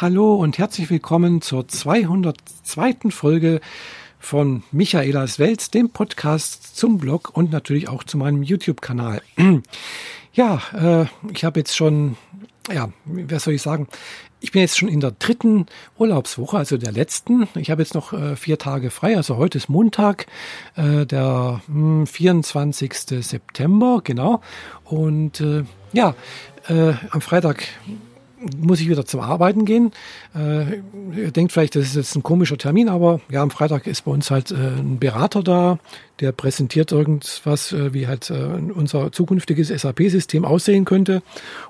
Hallo und herzlich willkommen zur 202. Folge von Michaelas Welt, dem Podcast zum Blog und natürlich auch zu meinem YouTube-Kanal. Ja, äh, ich habe jetzt schon, ja, was soll ich sagen? Ich bin jetzt schon in der dritten Urlaubswoche, also der letzten. Ich habe jetzt noch äh, vier Tage frei. Also heute ist Montag, äh, der mh, hm, 24. September, genau. Und äh, ja, äh, am Freitag muss ich wieder zum Arbeiten gehen. Äh, ihr denkt vielleicht, das ist jetzt ein komischer Termin, aber ja, am Freitag ist bei uns halt äh, ein Berater da, der präsentiert irgendwas, äh, wie halt äh, unser zukünftiges SAP-System aussehen könnte.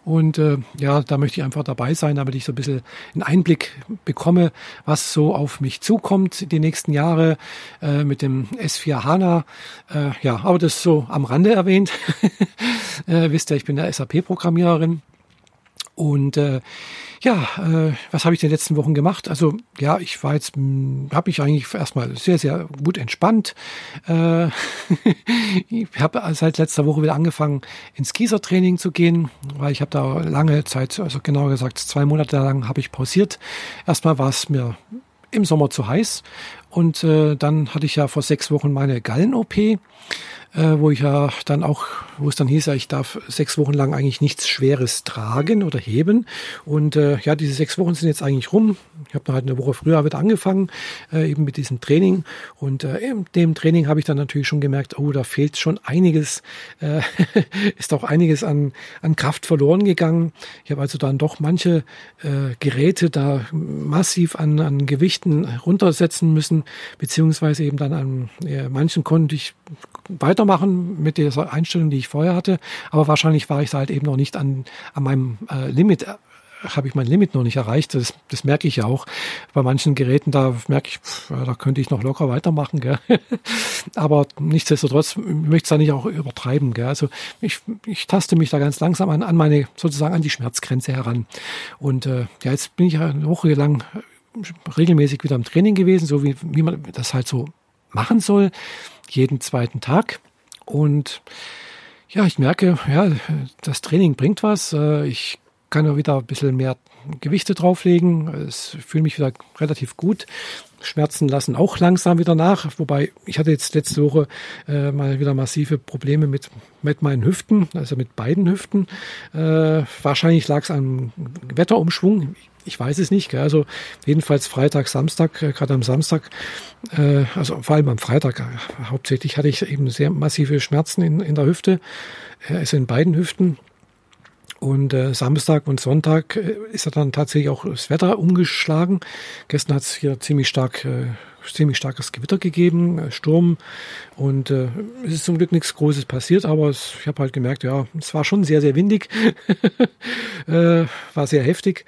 Und äh, ja, da möchte ich einfach dabei sein, damit ich so ein bisschen einen Einblick bekomme, was so auf mich zukommt die nächsten Jahre äh, mit dem S4 HANA. Äh, ja, aber das so am Rande erwähnt. äh, wisst ihr, ich bin der SAP-Programmiererin und äh, ja, äh, was habe ich in den letzten Wochen gemacht? Also ja, ich war jetzt, hm, habe mich eigentlich erstmal sehr, sehr gut entspannt. Äh, ich habe seit letzter Woche wieder angefangen, ins Gießertraining zu gehen, weil ich habe da lange Zeit, also genauer gesagt zwei Monate lang habe ich pausiert. Erstmal war es mir im Sommer zu heiß und äh, dann hatte ich ja vor sechs Wochen meine Gallen-OP äh, wo ich ja dann auch, wo es dann hieß, ja, ich darf sechs Wochen lang eigentlich nichts Schweres tragen oder heben. Und äh, ja, diese sechs Wochen sind jetzt eigentlich rum. Ich habe halt eine Woche früher wieder angefangen, äh, eben mit diesem Training. Und äh, in dem Training habe ich dann natürlich schon gemerkt, oh, da fehlt schon einiges, äh, ist auch einiges an, an Kraft verloren gegangen. Ich habe also dann doch manche äh, Geräte da massiv an, an Gewichten runtersetzen müssen, beziehungsweise eben dann an äh, manchen konnte ich weitermachen mit dieser Einstellung, die ich vorher hatte. Aber wahrscheinlich war ich halt eben noch nicht an, an meinem äh, Limit äh, habe ich mein Limit noch nicht erreicht. Das, das merke ich ja auch. Bei manchen Geräten, da merke ich, pff, da könnte ich noch locker weitermachen. Gell? Aber nichtsdestotrotz möchte ich es da nicht auch übertreiben. Gell? Also ich, ich taste mich da ganz langsam an, an meine, sozusagen an die Schmerzgrenze heran. Und äh, ja, jetzt bin ich ja eine Woche lang regelmäßig wieder im Training gewesen, so wie, wie man das halt so machen soll jeden zweiten Tag. Und ja, ich merke, ja, das Training bringt was. Äh, ich kann auch wieder ein bisschen mehr Gewichte drauflegen. Es fühle mich wieder relativ gut. Schmerzen lassen auch langsam wieder nach. Wobei ich hatte jetzt letzte Woche äh, mal wieder massive Probleme mit, mit meinen Hüften, also mit beiden Hüften. Äh, wahrscheinlich lag es am Wetterumschwung ich weiß es nicht. Gell? Also jedenfalls Freitag, Samstag, äh, gerade am Samstag, äh, also vor allem am Freitag äh, hauptsächlich hatte ich eben sehr massive Schmerzen in, in der Hüfte, äh, also in beiden Hüften. Und äh, Samstag und Sonntag äh, ist dann tatsächlich auch das Wetter umgeschlagen. Gestern hat es hier ziemlich stark, äh, ziemlich starkes Gewitter gegeben, äh, Sturm. Und äh, es ist zum Glück nichts Großes passiert, aber es, ich habe halt gemerkt, ja, es war schon sehr, sehr windig, äh, war sehr heftig.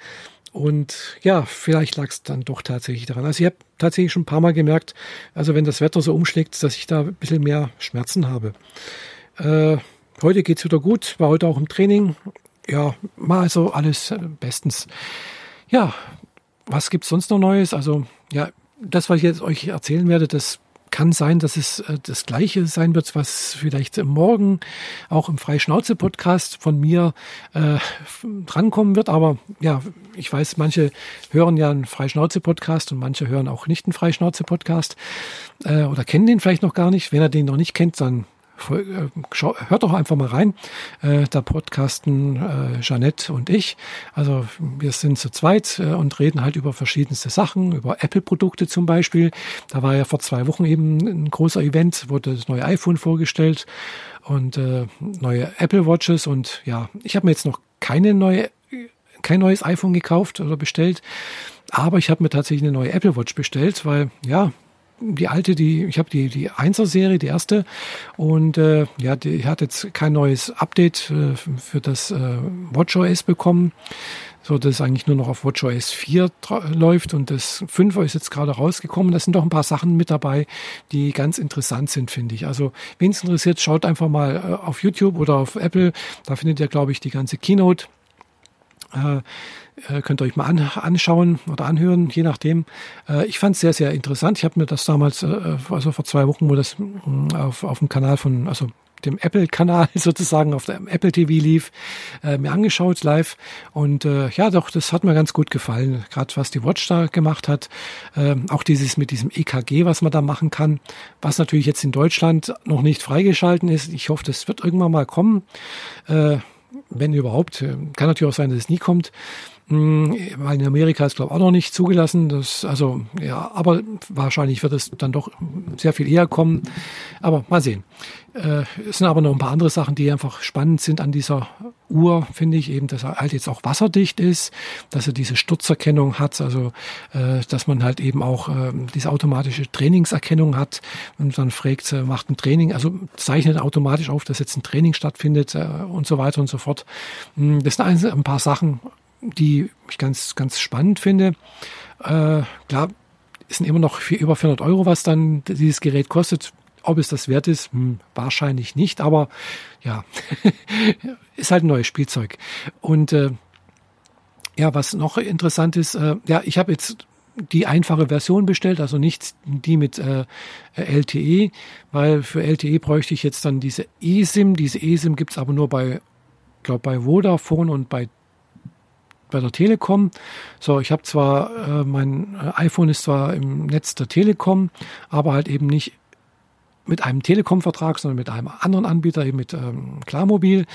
Und ja, vielleicht lag es dann doch tatsächlich daran. Also ich habe tatsächlich schon ein paar Mal gemerkt, also wenn das Wetter so umschlägt, dass ich da ein bisschen mehr Schmerzen habe. Äh, heute geht's wieder gut, war heute auch im Training. Ja, mal also alles bestens. Ja, was gibt's sonst noch Neues? Also ja, das, was ich jetzt euch erzählen werde, das kann sein, dass es äh, das Gleiche sein wird, was vielleicht morgen auch im Freischnauze-Podcast von mir äh, drankommen wird. Aber ja, ich weiß, manche hören ja einen Freischnauze-Podcast und manche hören auch nicht einen Freischnauze-Podcast äh, oder kennen den vielleicht noch gar nicht. Wenn er den noch nicht kennt, dann hört doch einfach mal rein. Äh, da podcasten äh, Jeanette und ich. Also wir sind zu zweit äh, und reden halt über verschiedenste Sachen, über Apple-Produkte zum Beispiel. Da war ja vor zwei Wochen eben ein großer Event, wurde das neue iPhone vorgestellt und äh, neue Apple Watches. Und ja, ich habe mir jetzt noch keine neue, kein neues iPhone gekauft oder bestellt. Aber ich habe mir tatsächlich eine neue Apple Watch bestellt, weil ja, die alte, die ich habe die die 1er Serie, die erste und äh, ja, die hat jetzt kein neues Update äh, für das äh, WatchOS bekommen, so dass es eigentlich nur noch auf WatchOS 4 läuft und das 5er ist jetzt gerade rausgekommen. Da sind doch ein paar Sachen mit dabei, die ganz interessant sind, finde ich. Also, wen es interessiert, schaut einfach mal äh, auf YouTube oder auf Apple. Da findet ihr, glaube ich, die ganze Keynote. Äh, äh, könnt ihr euch mal an, anschauen oder anhören, je nachdem. Äh, ich fand es sehr, sehr interessant. Ich habe mir das damals, äh, also vor zwei Wochen, wo das äh, auf, auf dem Kanal von, also dem Apple-Kanal sozusagen auf dem Apple TV lief, äh, mir angeschaut live. Und äh, ja, doch, das hat mir ganz gut gefallen, gerade was die Watch da gemacht hat. Äh, auch dieses mit diesem EKG, was man da machen kann, was natürlich jetzt in Deutschland noch nicht freigeschalten ist. Ich hoffe, das wird irgendwann mal kommen. Äh, wenn überhaupt. Kann natürlich auch sein, dass es nie kommt. Hm, weil in Amerika ist, glaube ich, auch noch nicht zugelassen. Das, also, ja, aber wahrscheinlich wird es dann doch sehr viel eher kommen. Aber mal sehen. Äh, es sind aber noch ein paar andere Sachen, die einfach spannend sind an dieser Uhr, finde ich. Eben, dass er halt jetzt auch wasserdicht ist, dass er diese Sturzerkennung hat, also äh, dass man halt eben auch äh, diese automatische Trainingserkennung hat und dann fragt, äh, macht ein Training, also zeichnet automatisch auf, dass jetzt ein Training stattfindet äh, und so weiter und so fort. Hm, das sind ein paar Sachen, die ich ganz, ganz spannend finde. Äh, klar, es sind immer noch viel, über 400 Euro, was dann dieses Gerät kostet. Ob es das wert ist, hm, wahrscheinlich nicht, aber ja, ist halt ein neues Spielzeug. Und äh, ja, was noch interessant ist, äh, ja, ich habe jetzt die einfache Version bestellt, also nicht die mit äh, LTE, weil für LTE bräuchte ich jetzt dann diese eSIM. Diese eSIM gibt's aber nur bei, glaube bei Vodafone und bei bei der Telekom. So, ich habe zwar, äh, mein iPhone ist zwar im Netz der Telekom, aber halt eben nicht mit einem Telekom-Vertrag, sondern mit einem anderen Anbieter, eben mit ähm, Klarmobil,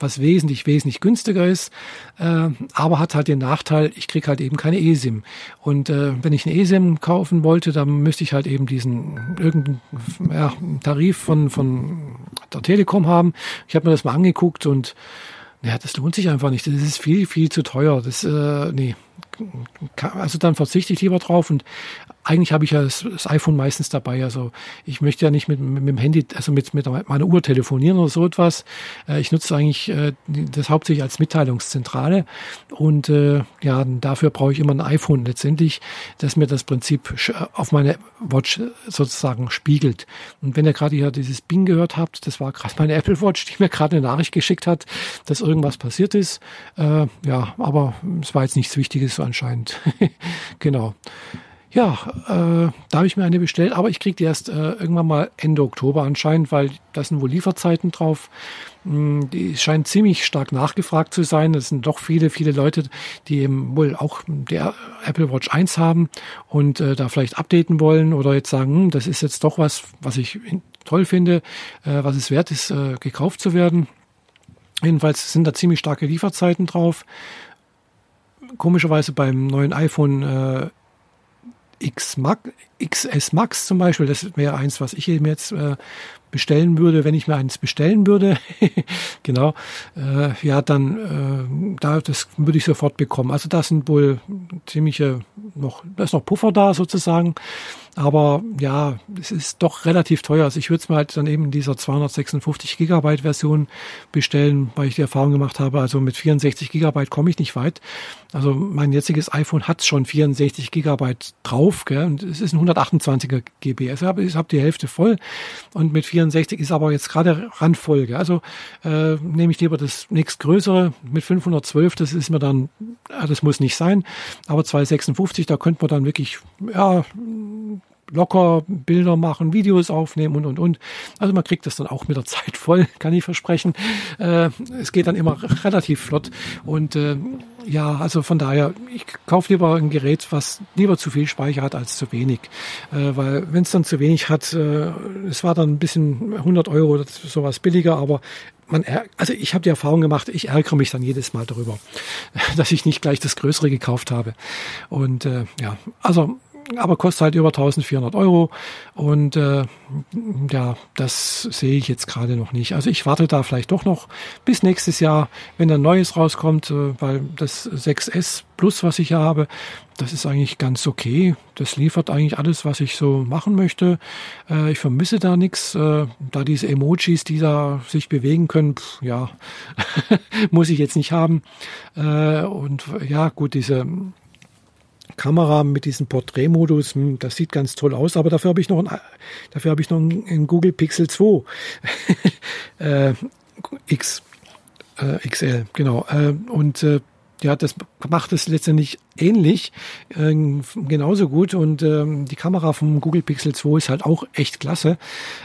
was wesentlich, wesentlich günstiger ist, äh, aber hat halt den Nachteil, ich kriege halt eben keine eSIM. Und äh, wenn ich eine eSIM kaufen wollte, dann müsste ich halt eben diesen irgendeinen ja, Tarif von, von der Telekom haben. Ich habe mir das mal angeguckt und ja, das lohnt sich einfach nicht. Das ist viel, viel zu teuer. Das, äh, nee. Also dann verzichte ich lieber drauf und eigentlich habe ich ja das, das, iPhone meistens dabei. Also ich möchte ja nicht mit, mit, mit dem Handy, also mit, mit meiner Uhr telefonieren oder so etwas. Äh, ich nutze eigentlich äh, das hauptsächlich als Mitteilungszentrale und äh, ja, dafür brauche ich immer ein iPhone letztendlich, das mir das Prinzip auf meine Watch sozusagen spiegelt. Und wenn ihr gerade hier dieses Bing gehört habt, das war gerade meine Apple Watch, die mir gerade eine Nachricht geschickt hat, dass irgendwas passiert ist. Äh, ja, aber es war jetzt nichts Wichtiges so anscheinend. genau. Ja, äh, da habe ich mir eine bestellt, aber ich kriege die erst äh, irgendwann mal Ende Oktober anscheinend, weil da sind wohl Lieferzeiten drauf. Hm, die scheint ziemlich stark nachgefragt zu sein. Es sind doch viele, viele Leute, die eben wohl auch der Apple Watch 1 haben und äh, da vielleicht updaten wollen oder jetzt sagen, hm, das ist jetzt doch was, was ich toll finde, äh, was es wert ist, äh, gekauft zu werden. Jedenfalls sind da ziemlich starke Lieferzeiten drauf. Komischerweise beim neuen iPhone äh, X Max, XS Max zum Beispiel, das wäre eins, was ich eben jetzt äh, bestellen würde, wenn ich mir eins bestellen würde. genau. Äh, ja, dann äh, da das würde ich sofort bekommen. Also da sind wohl ziemliche noch, da ist noch Puffer da sozusagen. Aber ja, es ist doch relativ teuer. Also ich würde es mir halt dann eben in dieser 256 Gigabyte Version bestellen, weil ich die Erfahrung gemacht habe, also mit 64 Gigabyte komme ich nicht weit. Also mein jetziges iPhone hat schon 64 Gigabyte drauf, gell? und es ist ein 128er GB. Also ich habe die Hälfte voll und mit 64 ist aber jetzt gerade randvoll. Gell? Also äh, nehme ich lieber das nächstgrößere mit 512, das ist mir dann, ja, das muss nicht sein, aber 256, da könnte man dann wirklich, ja, locker Bilder machen, Videos aufnehmen und, und, und. Also man kriegt das dann auch mit der Zeit voll, kann ich versprechen. Äh, es geht dann immer relativ flott und äh, ja, also von daher, ich kaufe lieber ein Gerät, was lieber zu viel Speicher hat als zu wenig. Äh, weil wenn es dann zu wenig hat, äh, es war dann ein bisschen 100 Euro oder sowas billiger, aber man, also ich habe die Erfahrung gemacht, ich ärgere mich dann jedes Mal darüber, dass ich nicht gleich das Größere gekauft habe. Und äh, ja, also aber kostet halt über 1400 Euro und äh, ja, das sehe ich jetzt gerade noch nicht. Also ich warte da vielleicht doch noch bis nächstes Jahr, wenn ein neues rauskommt, äh, weil das 6S Plus, was ich hier habe, das ist eigentlich ganz okay. Das liefert eigentlich alles, was ich so machen möchte. Äh, ich vermisse da nichts. Äh, da diese Emojis, die da sich bewegen können, pff, ja, muss ich jetzt nicht haben. Äh, und ja, gut, diese Kamera mit diesem Porträtmodus, hm, das sieht ganz toll aus, aber dafür habe ich noch ein, dafür habe ich noch ein, Google Pixel 2 äh, X äh, XL, genau. Äh, und äh, ja, das macht es letztendlich ähnlich, äh, genauso gut. Und ähm, die Kamera vom Google Pixel 2 ist halt auch echt klasse.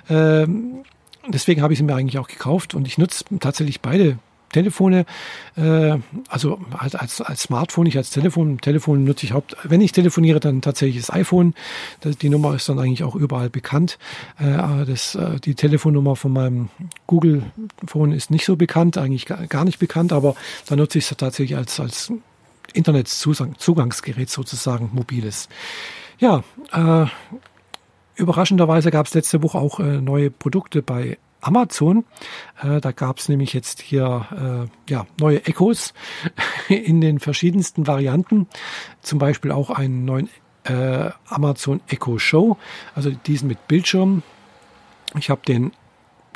Ähm, deswegen habe ich sie mir eigentlich auch gekauft und ich nutze tatsächlich beide Telefone, äh, also halt als, als Smartphone, nicht als Telefon. Telefon nutze ich haupt, wenn ich telefoniere, dann tatsächlich das iPhone. Das, die Nummer ist dann eigentlich auch überall bekannt. Äh, das, äh, die Telefonnummer von meinem Google-Phone ist nicht so bekannt, eigentlich gar, nicht bekannt, aber da nutze ich es tatsächlich als, als Internetzugangsgerät sozusagen, mobiles. Ja, äh, überraschenderweise gab es letzte Woche auch äh, neue Produkte bei Amazon. Äh, da gab es nämlich jetzt hier äh, ja, neue Echos in den verschiedensten Varianten. Zum Beispiel auch einen neuen äh, Amazon Echo Show, also diesen mit Bildschirm. Ich habe den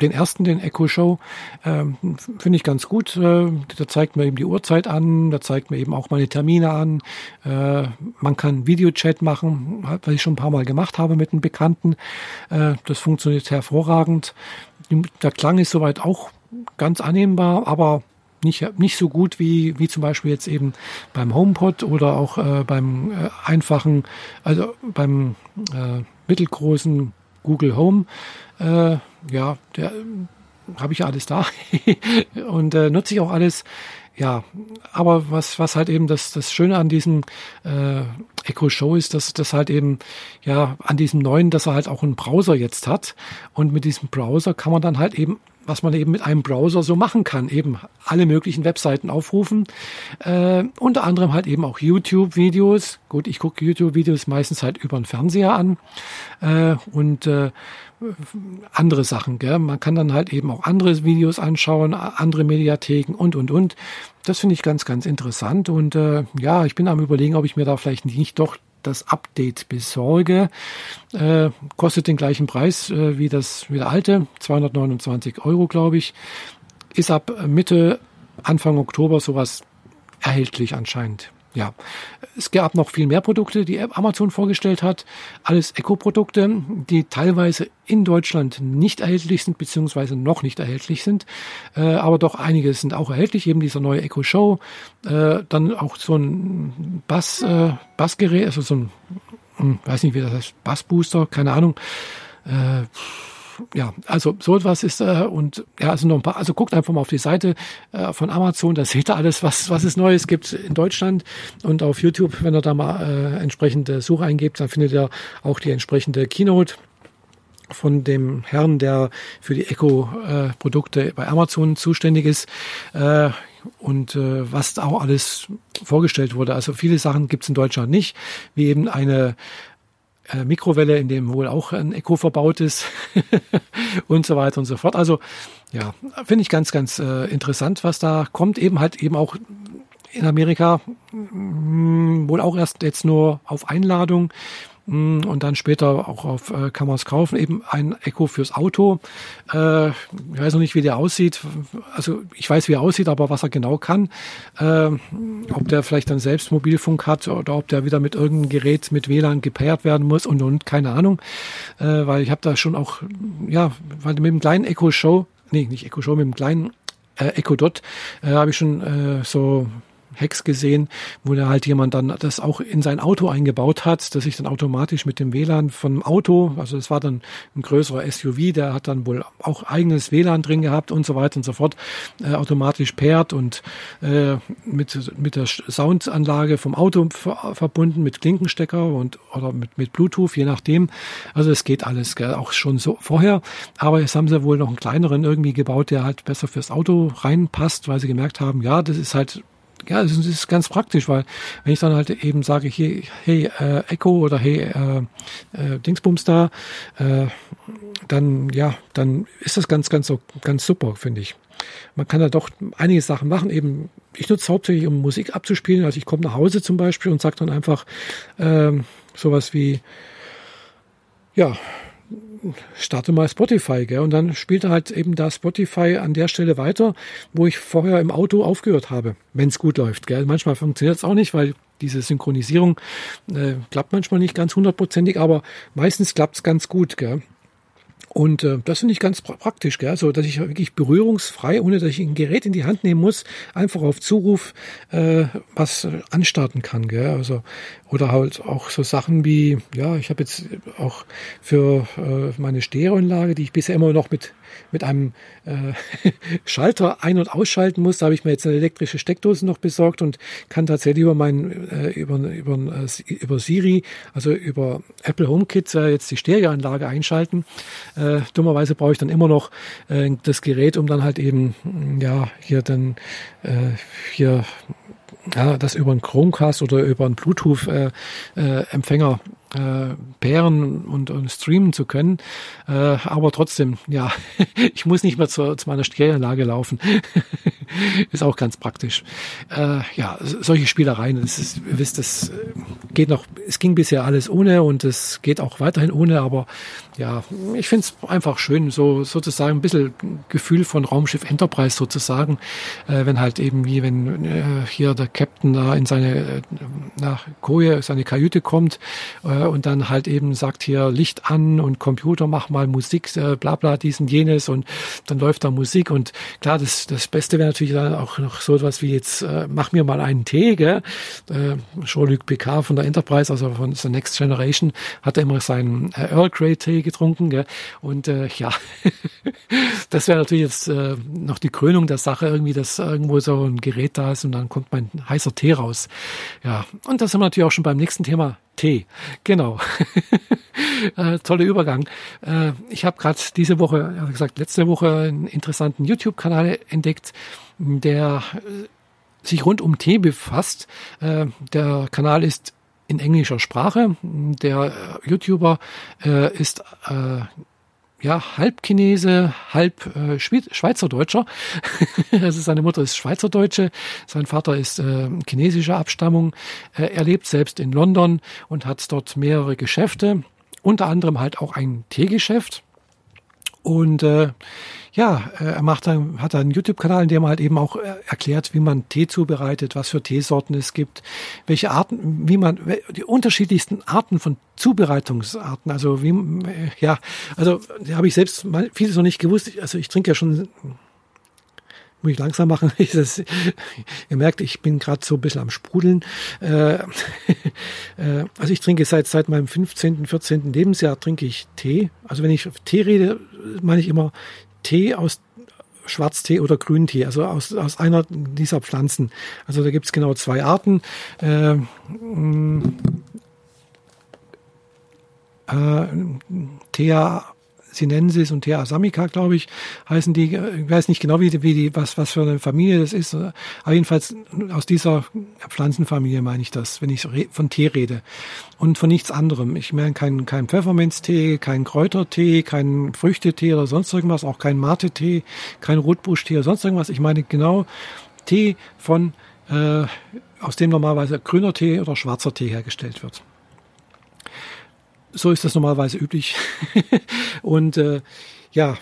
den ersten, den Echo Show, ähm, finde ich ganz gut. Äh, da zeigt mir eben die Uhrzeit an, da zeigt mir eben auch meine Termine an. Äh, man kann Videochat machen, was ich schon ein paar Mal gemacht habe mit einem Bekannten. Äh, das funktioniert hervorragend. Der Klang ist soweit auch ganz annehmbar, aber nicht, nicht so gut wie, wie zum Beispiel jetzt eben beim HomePod oder auch äh, beim äh, einfachen, also beim äh, mittelgroßen Google Home. Äh, ja, der habe ich alles da und äh, nutze ich auch alles. Ja, aber was, was halt eben das, das Schöne an diesem äh, Echo Show ist, dass das halt eben, ja, an diesem neuen, dass er halt auch einen Browser jetzt hat. Und mit diesem Browser kann man dann halt eben was man eben mit einem Browser so machen kann. Eben alle möglichen Webseiten aufrufen. Äh, unter anderem halt eben auch YouTube-Videos. Gut, ich gucke YouTube-Videos meistens halt über den Fernseher an. Äh, und äh, andere Sachen. Gell? Man kann dann halt eben auch andere Videos anschauen, andere Mediatheken und, und, und. Das finde ich ganz, ganz interessant. Und äh, ja, ich bin am überlegen, ob ich mir da vielleicht nicht doch das Update besorge. Äh, kostet den gleichen Preis äh, wie das wie der alte, 229 Euro, glaube ich. Ist ab Mitte, Anfang Oktober sowas erhältlich anscheinend ja, es gab noch viel mehr Produkte, die Amazon vorgestellt hat. Alles Eco-Produkte, die teilweise in Deutschland nicht erhältlich sind, beziehungsweise noch nicht erhältlich sind. Äh, aber doch einige sind auch erhältlich, eben dieser neue Eco Show. Äh, dann auch so ein Bass, äh, Bassgerät, also so ein, hm, weiß nicht, wie das heißt, Bassbooster, keine Ahnung. Äh, ja, also so etwas ist äh, und ja, also noch ein paar, also guckt einfach mal auf die Seite äh, von Amazon, da seht ihr alles, was, was es Neues gibt in Deutschland und auf YouTube, wenn ihr da mal äh, entsprechende Suche eingebt, dann findet ihr auch die entsprechende Keynote von dem Herrn, der für die Eco-Produkte bei Amazon zuständig ist. Äh, und äh, was auch alles vorgestellt wurde. Also viele Sachen gibt es in Deutschland nicht, wie eben eine äh, Mikrowelle, in dem wohl auch ein Echo verbaut ist und so weiter und so fort. Also ja, finde ich ganz, ganz äh, interessant, was da kommt. Eben halt eben auch in Amerika mh, wohl auch erst jetzt nur auf Einladung und dann später auch auf äh, kann man es kaufen, eben ein Echo fürs Auto. Äh, ich weiß noch nicht, wie der aussieht. Also ich weiß, wie er aussieht, aber was er genau kann. Äh, ob der vielleicht dann selbst Mobilfunk hat oder ob der wieder mit irgendeinem Gerät mit WLAN gepaart werden muss und und keine Ahnung. Äh, weil ich habe da schon auch, ja, weil mit dem kleinen Echo Show, nee, nicht Echo Show, mit dem kleinen äh, Echo Dot äh, habe ich schon äh, so Hacks gesehen, wo da halt jemand dann das auch in sein Auto eingebaut hat, dass sich dann automatisch mit dem WLAN vom Auto, also es war dann ein größerer SUV, der hat dann wohl auch eigenes WLAN drin gehabt und so weiter und so fort, äh, automatisch pairt und äh, mit, mit der Soundanlage vom Auto verbunden, mit Klinkenstecker und oder mit, mit Bluetooth, je nachdem. Also es geht alles, gell, auch schon so vorher. Aber jetzt haben sie wohl noch einen kleineren irgendwie gebaut, der halt besser fürs Auto reinpasst, weil sie gemerkt haben, ja, das ist halt ja, das ist ganz praktisch, weil wenn ich dann halt eben sage, hier, hey, äh, Echo oder hey, äh, äh, Dingsbums da, äh, dann, ja, dann ist das ganz, ganz, ganz super, finde ich. Man kann da doch einige Sachen machen. Eben, ich nutze hauptsächlich, um Musik abzuspielen. Also ich komme nach Hause zum Beispiel und sage dann einfach ähm, sowas wie, ja, starte mal Spotify, gell? Und dann spielt er halt eben da Spotify an der Stelle weiter, wo ich vorher im Auto aufgehört habe, wenn es gut läuft, gell? Manchmal funktioniert es auch nicht, weil diese Synchronisierung äh, klappt manchmal nicht ganz hundertprozentig, aber meistens klappt es ganz gut, gell? Und äh, das finde ich ganz pra praktisch, gell? so dass ich wirklich berührungsfrei, ohne dass ich ein Gerät in die Hand nehmen muss, einfach auf Zuruf äh, was anstarten kann. Gell? Also oder halt auch so Sachen wie, ja, ich habe jetzt auch für äh, meine Stereoanlage, die ich bisher immer noch mit mit einem äh, Schalter ein- und ausschalten muss. Da habe ich mir jetzt eine elektrische Steckdose noch besorgt und kann tatsächlich über mein äh, über über, äh, über Siri, also über Apple HomeKit äh, jetzt die Stereoanlage einschalten. Äh, dummerweise brauche ich dann immer noch äh, das Gerät, um dann halt eben ja hier dann äh, hier ja, das über einen Chromecast oder über einen Bluetooth-Empfänger äh, äh, pairen und, und streamen zu können. Äh, aber trotzdem, ja, ich muss nicht mehr zu, zu meiner Stereoanlage laufen. ist auch ganz praktisch. Äh, ja, solche Spielereien, das ist, ihr wisst, das geht noch, es ging bisher alles ohne und es geht auch weiterhin ohne, aber ja, ich finde es einfach schön, so sozusagen ein bisschen Gefühl von Raumschiff Enterprise sozusagen, äh, wenn halt eben wie wenn äh, hier der Captain da in seine äh, nach Koje, seine Kajüte kommt äh, und dann halt eben sagt hier Licht an und Computer mach mal Musik, äh, bla bla dies und jenes und dann läuft da Musik und klar, das, das Beste wäre natürlich dann auch noch so etwas wie jetzt äh, mach mir mal einen Tee, gell? Äh, Jean-Luc Picard von der Enterprise, also von der Next Generation, hat er immer seinen äh, Earl Grey Tee getrunken. Gell? Und äh, ja, das wäre natürlich jetzt äh, noch die Krönung der Sache, irgendwie, dass irgendwo so ein Gerät da ist und dann kommt mein heißer Tee raus. Ja, und da sind wir natürlich auch schon beim nächsten Thema. Tee, genau. äh, toller Übergang. Äh, ich habe gerade diese Woche, wie gesagt, letzte Woche einen interessanten YouTube-Kanal entdeckt, der äh, sich rund um Tee befasst. Äh, der Kanal ist in englischer Sprache. Der äh, YouTuber äh, ist ja, halb Chinese, halb äh, Schweizerdeutscher. also seine Mutter ist Schweizerdeutsche, sein Vater ist äh, chinesischer Abstammung. Äh, er lebt selbst in London und hat dort mehrere Geschäfte, unter anderem halt auch ein Teegeschäft. Und äh, ja, äh, er macht dann, hat einen YouTube-Kanal, in dem er halt eben auch äh, erklärt, wie man Tee zubereitet, was für Teesorten es gibt, welche Arten, wie man, die unterschiedlichsten Arten von Zubereitungsarten, also wie, äh, ja, also habe ich selbst mal vieles noch nicht gewusst. Also ich trinke ja schon muss ich langsam machen. ihr merkt, ich bin gerade so ein bisschen am Sprudeln. Äh, also ich trinke seit, seit meinem 15., 14. Lebensjahr trinke ich Tee. Also wenn ich Tee rede, meine ich immer Tee aus Schwarztee oder Grüntee, also aus, aus einer dieser Pflanzen. Also da gibt es genau zwei Arten. Äh, äh, Thea sinensis und Thea asamica, glaube ich, heißen die. Ich weiß nicht genau, wie, die, wie die, was, was für eine Familie das ist. Aber jedenfalls aus dieser Pflanzenfamilie meine ich das, wenn ich von Tee rede. Und von nichts anderem. Ich meine keinen kein Pfefferminztee, keinen Kräutertee, keinen Früchtetee oder sonst irgendwas, auch keinen Mate-Tee, kein Rotbusch-Tee oder sonst irgendwas. Ich meine genau Tee von, äh, aus dem normalerweise grüner Tee oder schwarzer Tee hergestellt wird so ist das normalerweise üblich. und äh, ja,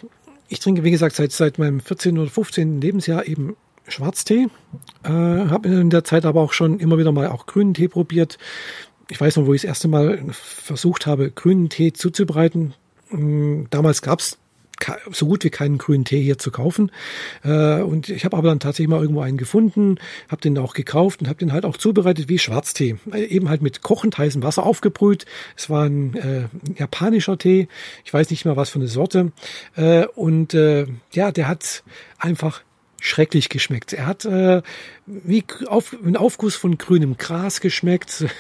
ich trinke, wie gesagt, seit, seit meinem 14. oder 15. Lebensjahr eben Schwarztee. Äh, habe in der Zeit aber auch schon immer wieder mal auch grünen Tee probiert. Ich weiß noch, wo ich das erste Mal versucht habe, grünen Tee zuzubereiten. Hm, damals gab es so gut wie keinen grünen Tee hier zu kaufen. Äh, und ich habe aber dann tatsächlich mal irgendwo einen gefunden, habe den auch gekauft und habe den halt auch zubereitet wie Schwarztee. Äh, eben halt mit kochend heißem Wasser aufgebrüht. Es war ein äh, japanischer Tee. Ich weiß nicht mehr was für eine Sorte. Äh, und äh, ja, der hat einfach schrecklich geschmeckt. Er hat äh, wie auf, ein Aufguss von grünem Gras geschmeckt.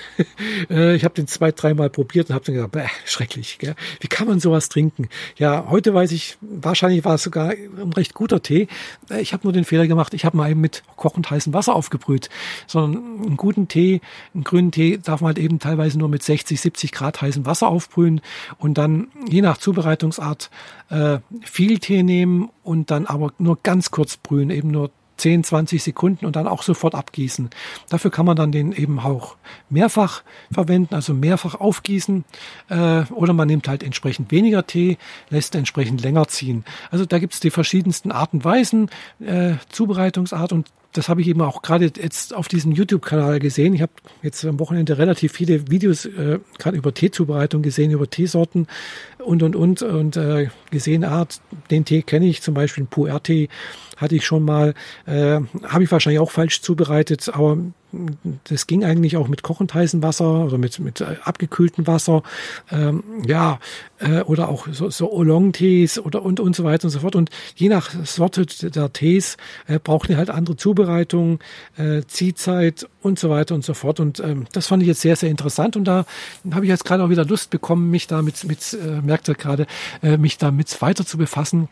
Äh, ich habe den zwei, dreimal probiert und habe dann gedacht, bäh, schrecklich. Gell? Wie kann man sowas trinken? Ja, heute weiß ich, wahrscheinlich war es sogar ein recht guter Tee. Äh, ich habe nur den Fehler gemacht, ich habe mal eben mit kochend heißem Wasser aufgebrüht. Sondern einen guten Tee, einen grünen Tee darf man halt eben teilweise nur mit 60, 70 Grad heißem Wasser aufbrühen und dann je nach Zubereitungsart äh, viel Tee nehmen und dann aber nur ganz kurz brühen, eben nur 10, 20 Sekunden und dann auch sofort abgießen. Dafür kann man dann den eben auch mehrfach verwenden, also mehrfach aufgießen äh, oder man nimmt halt entsprechend weniger Tee, lässt entsprechend länger ziehen. Also da gibt es die verschiedensten Arten Weisen, äh, Zubereitungsart und das habe ich eben auch gerade jetzt auf diesem YouTube-Kanal gesehen. Ich habe jetzt am Wochenende relativ viele Videos äh, gerade über Teezubereitung gesehen, über Teesorten und und und und äh, gesehen, ah, den Tee kenne ich, zum Beispiel Puer-Tee hatte ich schon mal, äh, habe ich wahrscheinlich auch falsch zubereitet, aber das ging eigentlich auch mit kochend heißem Wasser oder mit, mit äh, abgekühltem Wasser. Ähm, ja, äh, oder auch so, so Oolong-Tees oder und, und so weiter und so fort. Und je nach Sorte der Tees äh, brauchen die halt andere Zubereitung, äh, Ziehzeit und so weiter und so fort. Und ähm, das fand ich jetzt sehr, sehr interessant. Und da habe ich jetzt gerade auch wieder Lust bekommen, mich damit, mit, äh, merkt ihr gerade, äh, mich damit weiter zu befassen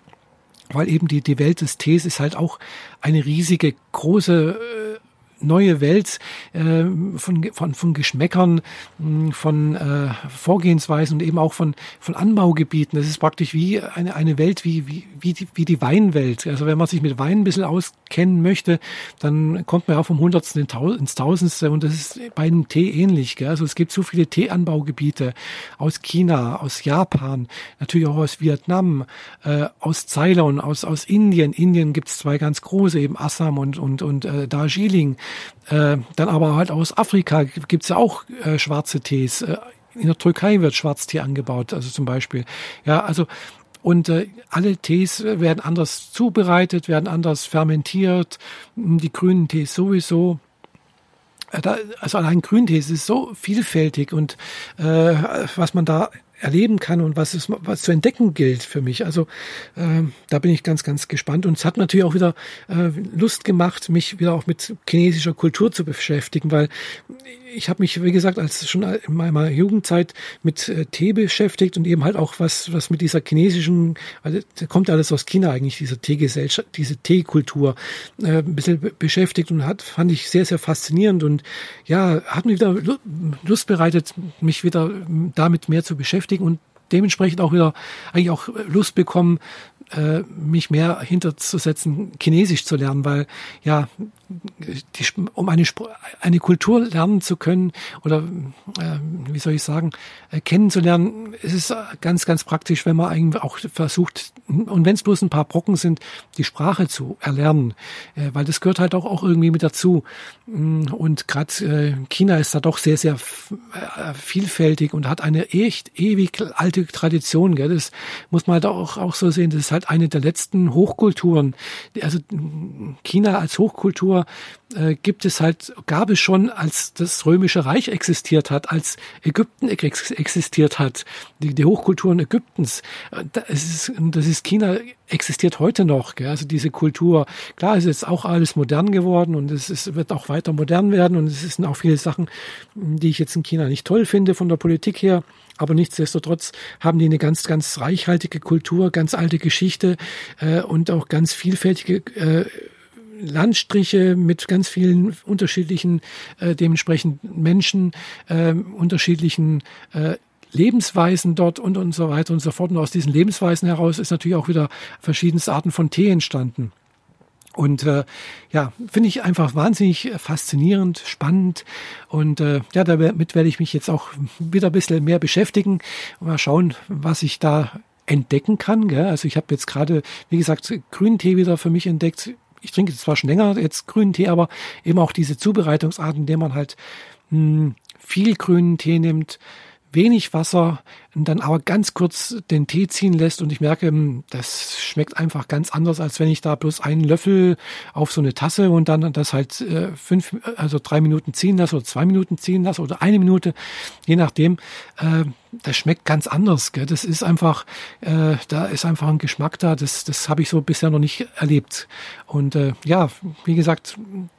weil eben die, die Welt des Tees ist halt auch eine riesige, große äh, neue Welt äh, von, von, von Geschmäckern, hm, von äh, Vorgehensweisen und eben auch von, von Anbaugebieten. Das ist praktisch wie eine, eine Welt wie, wie, wie, die, wie die Weinwelt. Also wenn man sich mit Wein ein bisschen auskennen möchte, dann kommt man ja vom Hundertsten ins Tausendste und das ist bei einem Tee ähnlich. Gell? Also es gibt so viele Teeanbaugebiete aus China, aus Japan, natürlich auch aus Vietnam, äh, aus Ceylon, aus, aus Indien. Indien gibt es zwei ganz große, eben Assam und, und, und äh, Darjeeling. Äh, dann aber halt aus Afrika gibt's ja auch äh, schwarze Tees. Äh, in der Türkei wird Schwarztee angebaut, also zum Beispiel. Ja, also und äh, alle Tees werden anders zubereitet, werden anders fermentiert. Die grünen Tees sowieso. Äh, da, also allein Grüntee ist so vielfältig und äh, was man da erleben kann und was es was zu entdecken gilt für mich. Also äh, da bin ich ganz, ganz gespannt. Und es hat natürlich auch wieder äh, Lust gemacht, mich wieder auch mit chinesischer Kultur zu beschäftigen, weil ich habe mich, wie gesagt, als schon in meiner Jugendzeit mit äh, Tee beschäftigt und eben halt auch was, was mit dieser chinesischen, also kommt alles aus China eigentlich, diese Teegesellschaft, diese Teekultur, äh, ein bisschen beschäftigt und hat, fand ich sehr, sehr faszinierend und ja, hat mir wieder Lust bereitet, mich wieder damit mehr zu beschäftigen beschäftigen und dementsprechend auch wieder eigentlich auch Lust bekommen, äh, mich mehr hinterzusetzen, Chinesisch zu lernen, weil ja, die, um eine, eine Kultur lernen zu können oder äh, wie soll ich sagen, äh, kennenzulernen, ist es ganz, ganz praktisch, wenn man eigentlich auch versucht, und wenn es bloß ein paar Brocken sind, die Sprache zu erlernen, äh, weil das gehört halt auch, auch irgendwie mit dazu. Mm, und gerade äh, China ist da doch sehr, sehr äh, vielfältig und hat eine echt ewig alte Tradition. Gell? Das muss man halt auch, auch so sehen. Das ist halt eine der letzten Hochkulturen. Also China als Hochkultur äh, gibt es halt, gab es schon, als das Römische Reich existiert hat, als Ägypten ex existiert hat, die, die Hochkulturen Ägyptens. Äh, das ist, das ist China existiert heute noch. Gell? Also diese Kultur, klar ist jetzt auch alles modern geworden und es ist, wird auch weiter modern werden und es sind auch viele Sachen, die ich jetzt in China nicht toll finde von der Politik her. Aber nichtsdestotrotz haben die eine ganz, ganz reichhaltige Kultur, ganz alte Geschichte äh, und auch ganz vielfältige äh, Landstriche mit ganz vielen unterschiedlichen, äh, dementsprechend Menschen, äh, unterschiedlichen äh, Lebensweisen dort und, und so weiter und so fort. Und aus diesen Lebensweisen heraus ist natürlich auch wieder verschiedenste Arten von Tee entstanden. Und äh, ja, finde ich einfach wahnsinnig faszinierend, spannend. Und äh, ja, damit werde ich mich jetzt auch wieder ein bisschen mehr beschäftigen mal schauen, was ich da entdecken kann. Gell? Also ich habe jetzt gerade, wie gesagt, grünen Tee wieder für mich entdeckt. Ich trinke zwar schon länger jetzt grünen Tee, aber eben auch diese Zubereitungsarten, in der man halt mh, hm, viel grünen Tee nimmt, wenig Wasser dann aber ganz kurz den Tee ziehen lässt und ich merke, hm, das schmeckt einfach ganz anders, als wenn ich da bloß einen Löffel auf so eine Tasse und dann das halt äh, fünf, also drei Minuten ziehen lasse oder zwei Minuten ziehen lasse oder eine Minute, je nachdem. Äh, das schmeckt ganz anders. Gell? Das ist einfach, äh, da ist einfach ein Geschmack da. Das, das habe ich so bisher noch nicht erlebt. Und äh, ja, wie gesagt,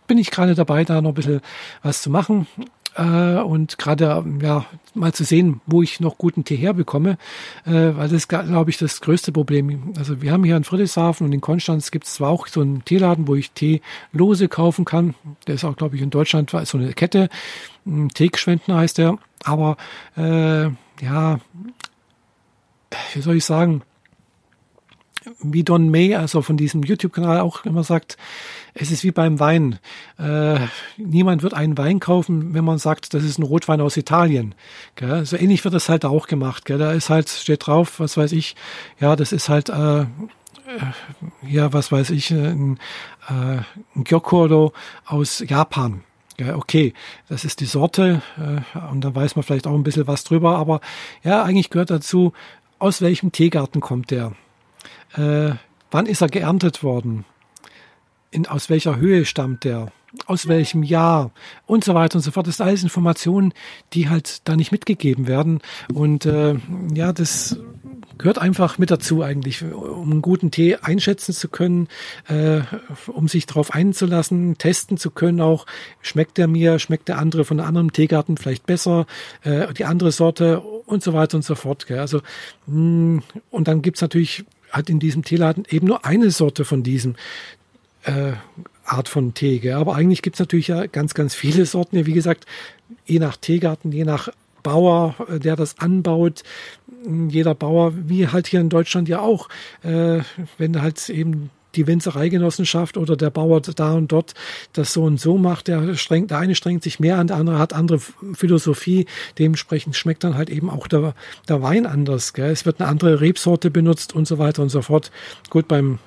bin ich gerade dabei, da noch ein bisschen was zu machen äh, und gerade ja mal zu sehen, wo ich noch guten Tee herbekomme, äh, weil das ist, glaube ich, das größte Problem. Also wir haben hier in Friedrichshafen und in Konstanz gibt es zwar auch so einen Teeladen, wo ich Tee lose kaufen kann. Der ist auch, glaube ich, in Deutschland so eine Kette. Teegeschwenden heißt der. Aber äh, ja, wie soll ich sagen, wie Don May, also von diesem YouTube-Kanal auch immer sagt, es ist wie beim Wein. Äh, niemand wird einen Wein kaufen, wenn man sagt, das ist ein Rotwein aus Italien. Gell? So ähnlich wird das halt auch gemacht. Gell? Da ist halt, steht drauf, was weiß ich, ja, das ist halt, äh, äh ja, was weiß ich, ein, äh, ein Gyokuro aus Japan. Ja, okay, das ist die Sorte äh, und da weiß man vielleicht auch ein bisschen was drüber, aber ja, eigentlich gehört dazu, aus welchem Teegarten kommt der? Äh, wann ist er geerntet worden? in, aus welcher Höhe stammt der? aus welchem Jahr und so weiter und so fort. Das sind alles Informationen, die halt da nicht mitgegeben werden. Und äh, ja, das gehört einfach mit dazu eigentlich, um einen guten Tee einschätzen zu können, äh, um sich darauf einzulassen, testen zu können auch, schmeckt der mir, schmeckt der andere von einem anderen Teegarten vielleicht besser, äh, die andere Sorte und so weiter und so fort. Gell. Also mh, mm, und dann gibt's natürlich halt in diesem Teeladen eben nur eine Sorte von diesem äh, Art von Tee. Aber eigentlich gibt's natürlich ja ganz, ganz viele Sorten. Wie gesagt, je nach Teegarten, je nach Bauer, äh, der das anbaut, jeder Bauer, wie halt hier in Deutschland ja auch, äh, wenn halt eben die Winzereigenossenschaft oder der Bauer da und dort das so und so macht, der strengt, der eine strengt sich mehr an, der andere hat andere Philosophie. Dementsprechend schmeckt dann halt eben auch der, der Wein anders. Gell? Es wird eine andere Rebsorte benutzt und so weiter und so fort. Gut, beim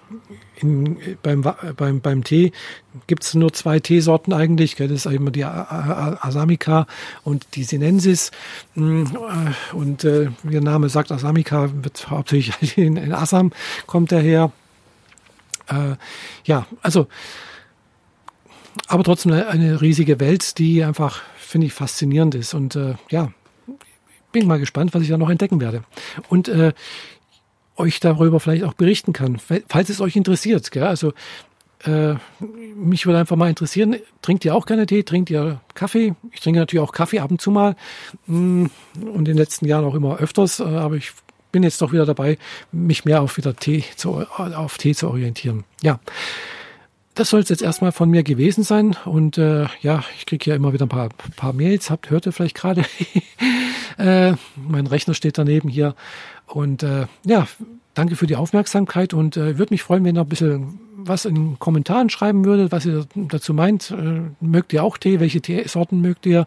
in, beim, beim, beim Tee gibt es nur zwei Teesorten eigentlich. Gell? Das ist eben die Asamica und die Sinensis. Mm, äh, und äh, der Name sagt, Asamica wird hauptsächlich in, in Assam kommt er her. Äh, ja, also, aber trotzdem eine, riesige Welt, die einfach, finde ich, faszinierend ist. Und äh, ja, bin mal gespannt, was ich da noch entdecken werde. Und äh, euch darüber vielleicht auch berichten kann, falls es euch interessiert. Gell? Also äh, mich würde einfach mal interessieren, trinkt ihr auch gerne Tee, trinkt ihr Kaffee? Ich trinke natürlich auch Kaffee ab und zu mal mm, und in den letzten Jahren auch immer öfters, äh, aber ich bin jetzt doch wieder dabei, mich mehr auf wieder Tee zu, auf Tee zu orientieren. Ja. Das soll es jetzt erstmal von mir gewesen sein. Und äh, ja, ich kriege hier immer wieder ein paar, paar Mails. Habt, hört ihr vielleicht gerade? äh, mein Rechner steht daneben hier. Und äh, ja, danke für die Aufmerksamkeit und äh, würde mich freuen, wenn ihr ein bisschen was in den Kommentaren schreiben würdet, was ihr dazu meint. Äh, mögt ihr auch Tee? Welche Teesorten mögt ihr?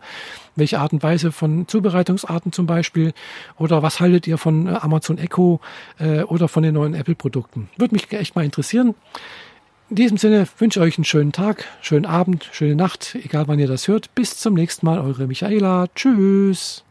Welche Art und Weise von Zubereitungsarten zum Beispiel? Oder was haltet ihr von äh, Amazon Echo äh, oder von den neuen Apple-Produkten? Würde mich echt mal interessieren. In diesem Sinne wünsche ich euch einen schönen Tag, schönen Abend, schöne Nacht, egal wann ihr das hört. Bis zum nächsten Mal, eure Michaela. Tschüss.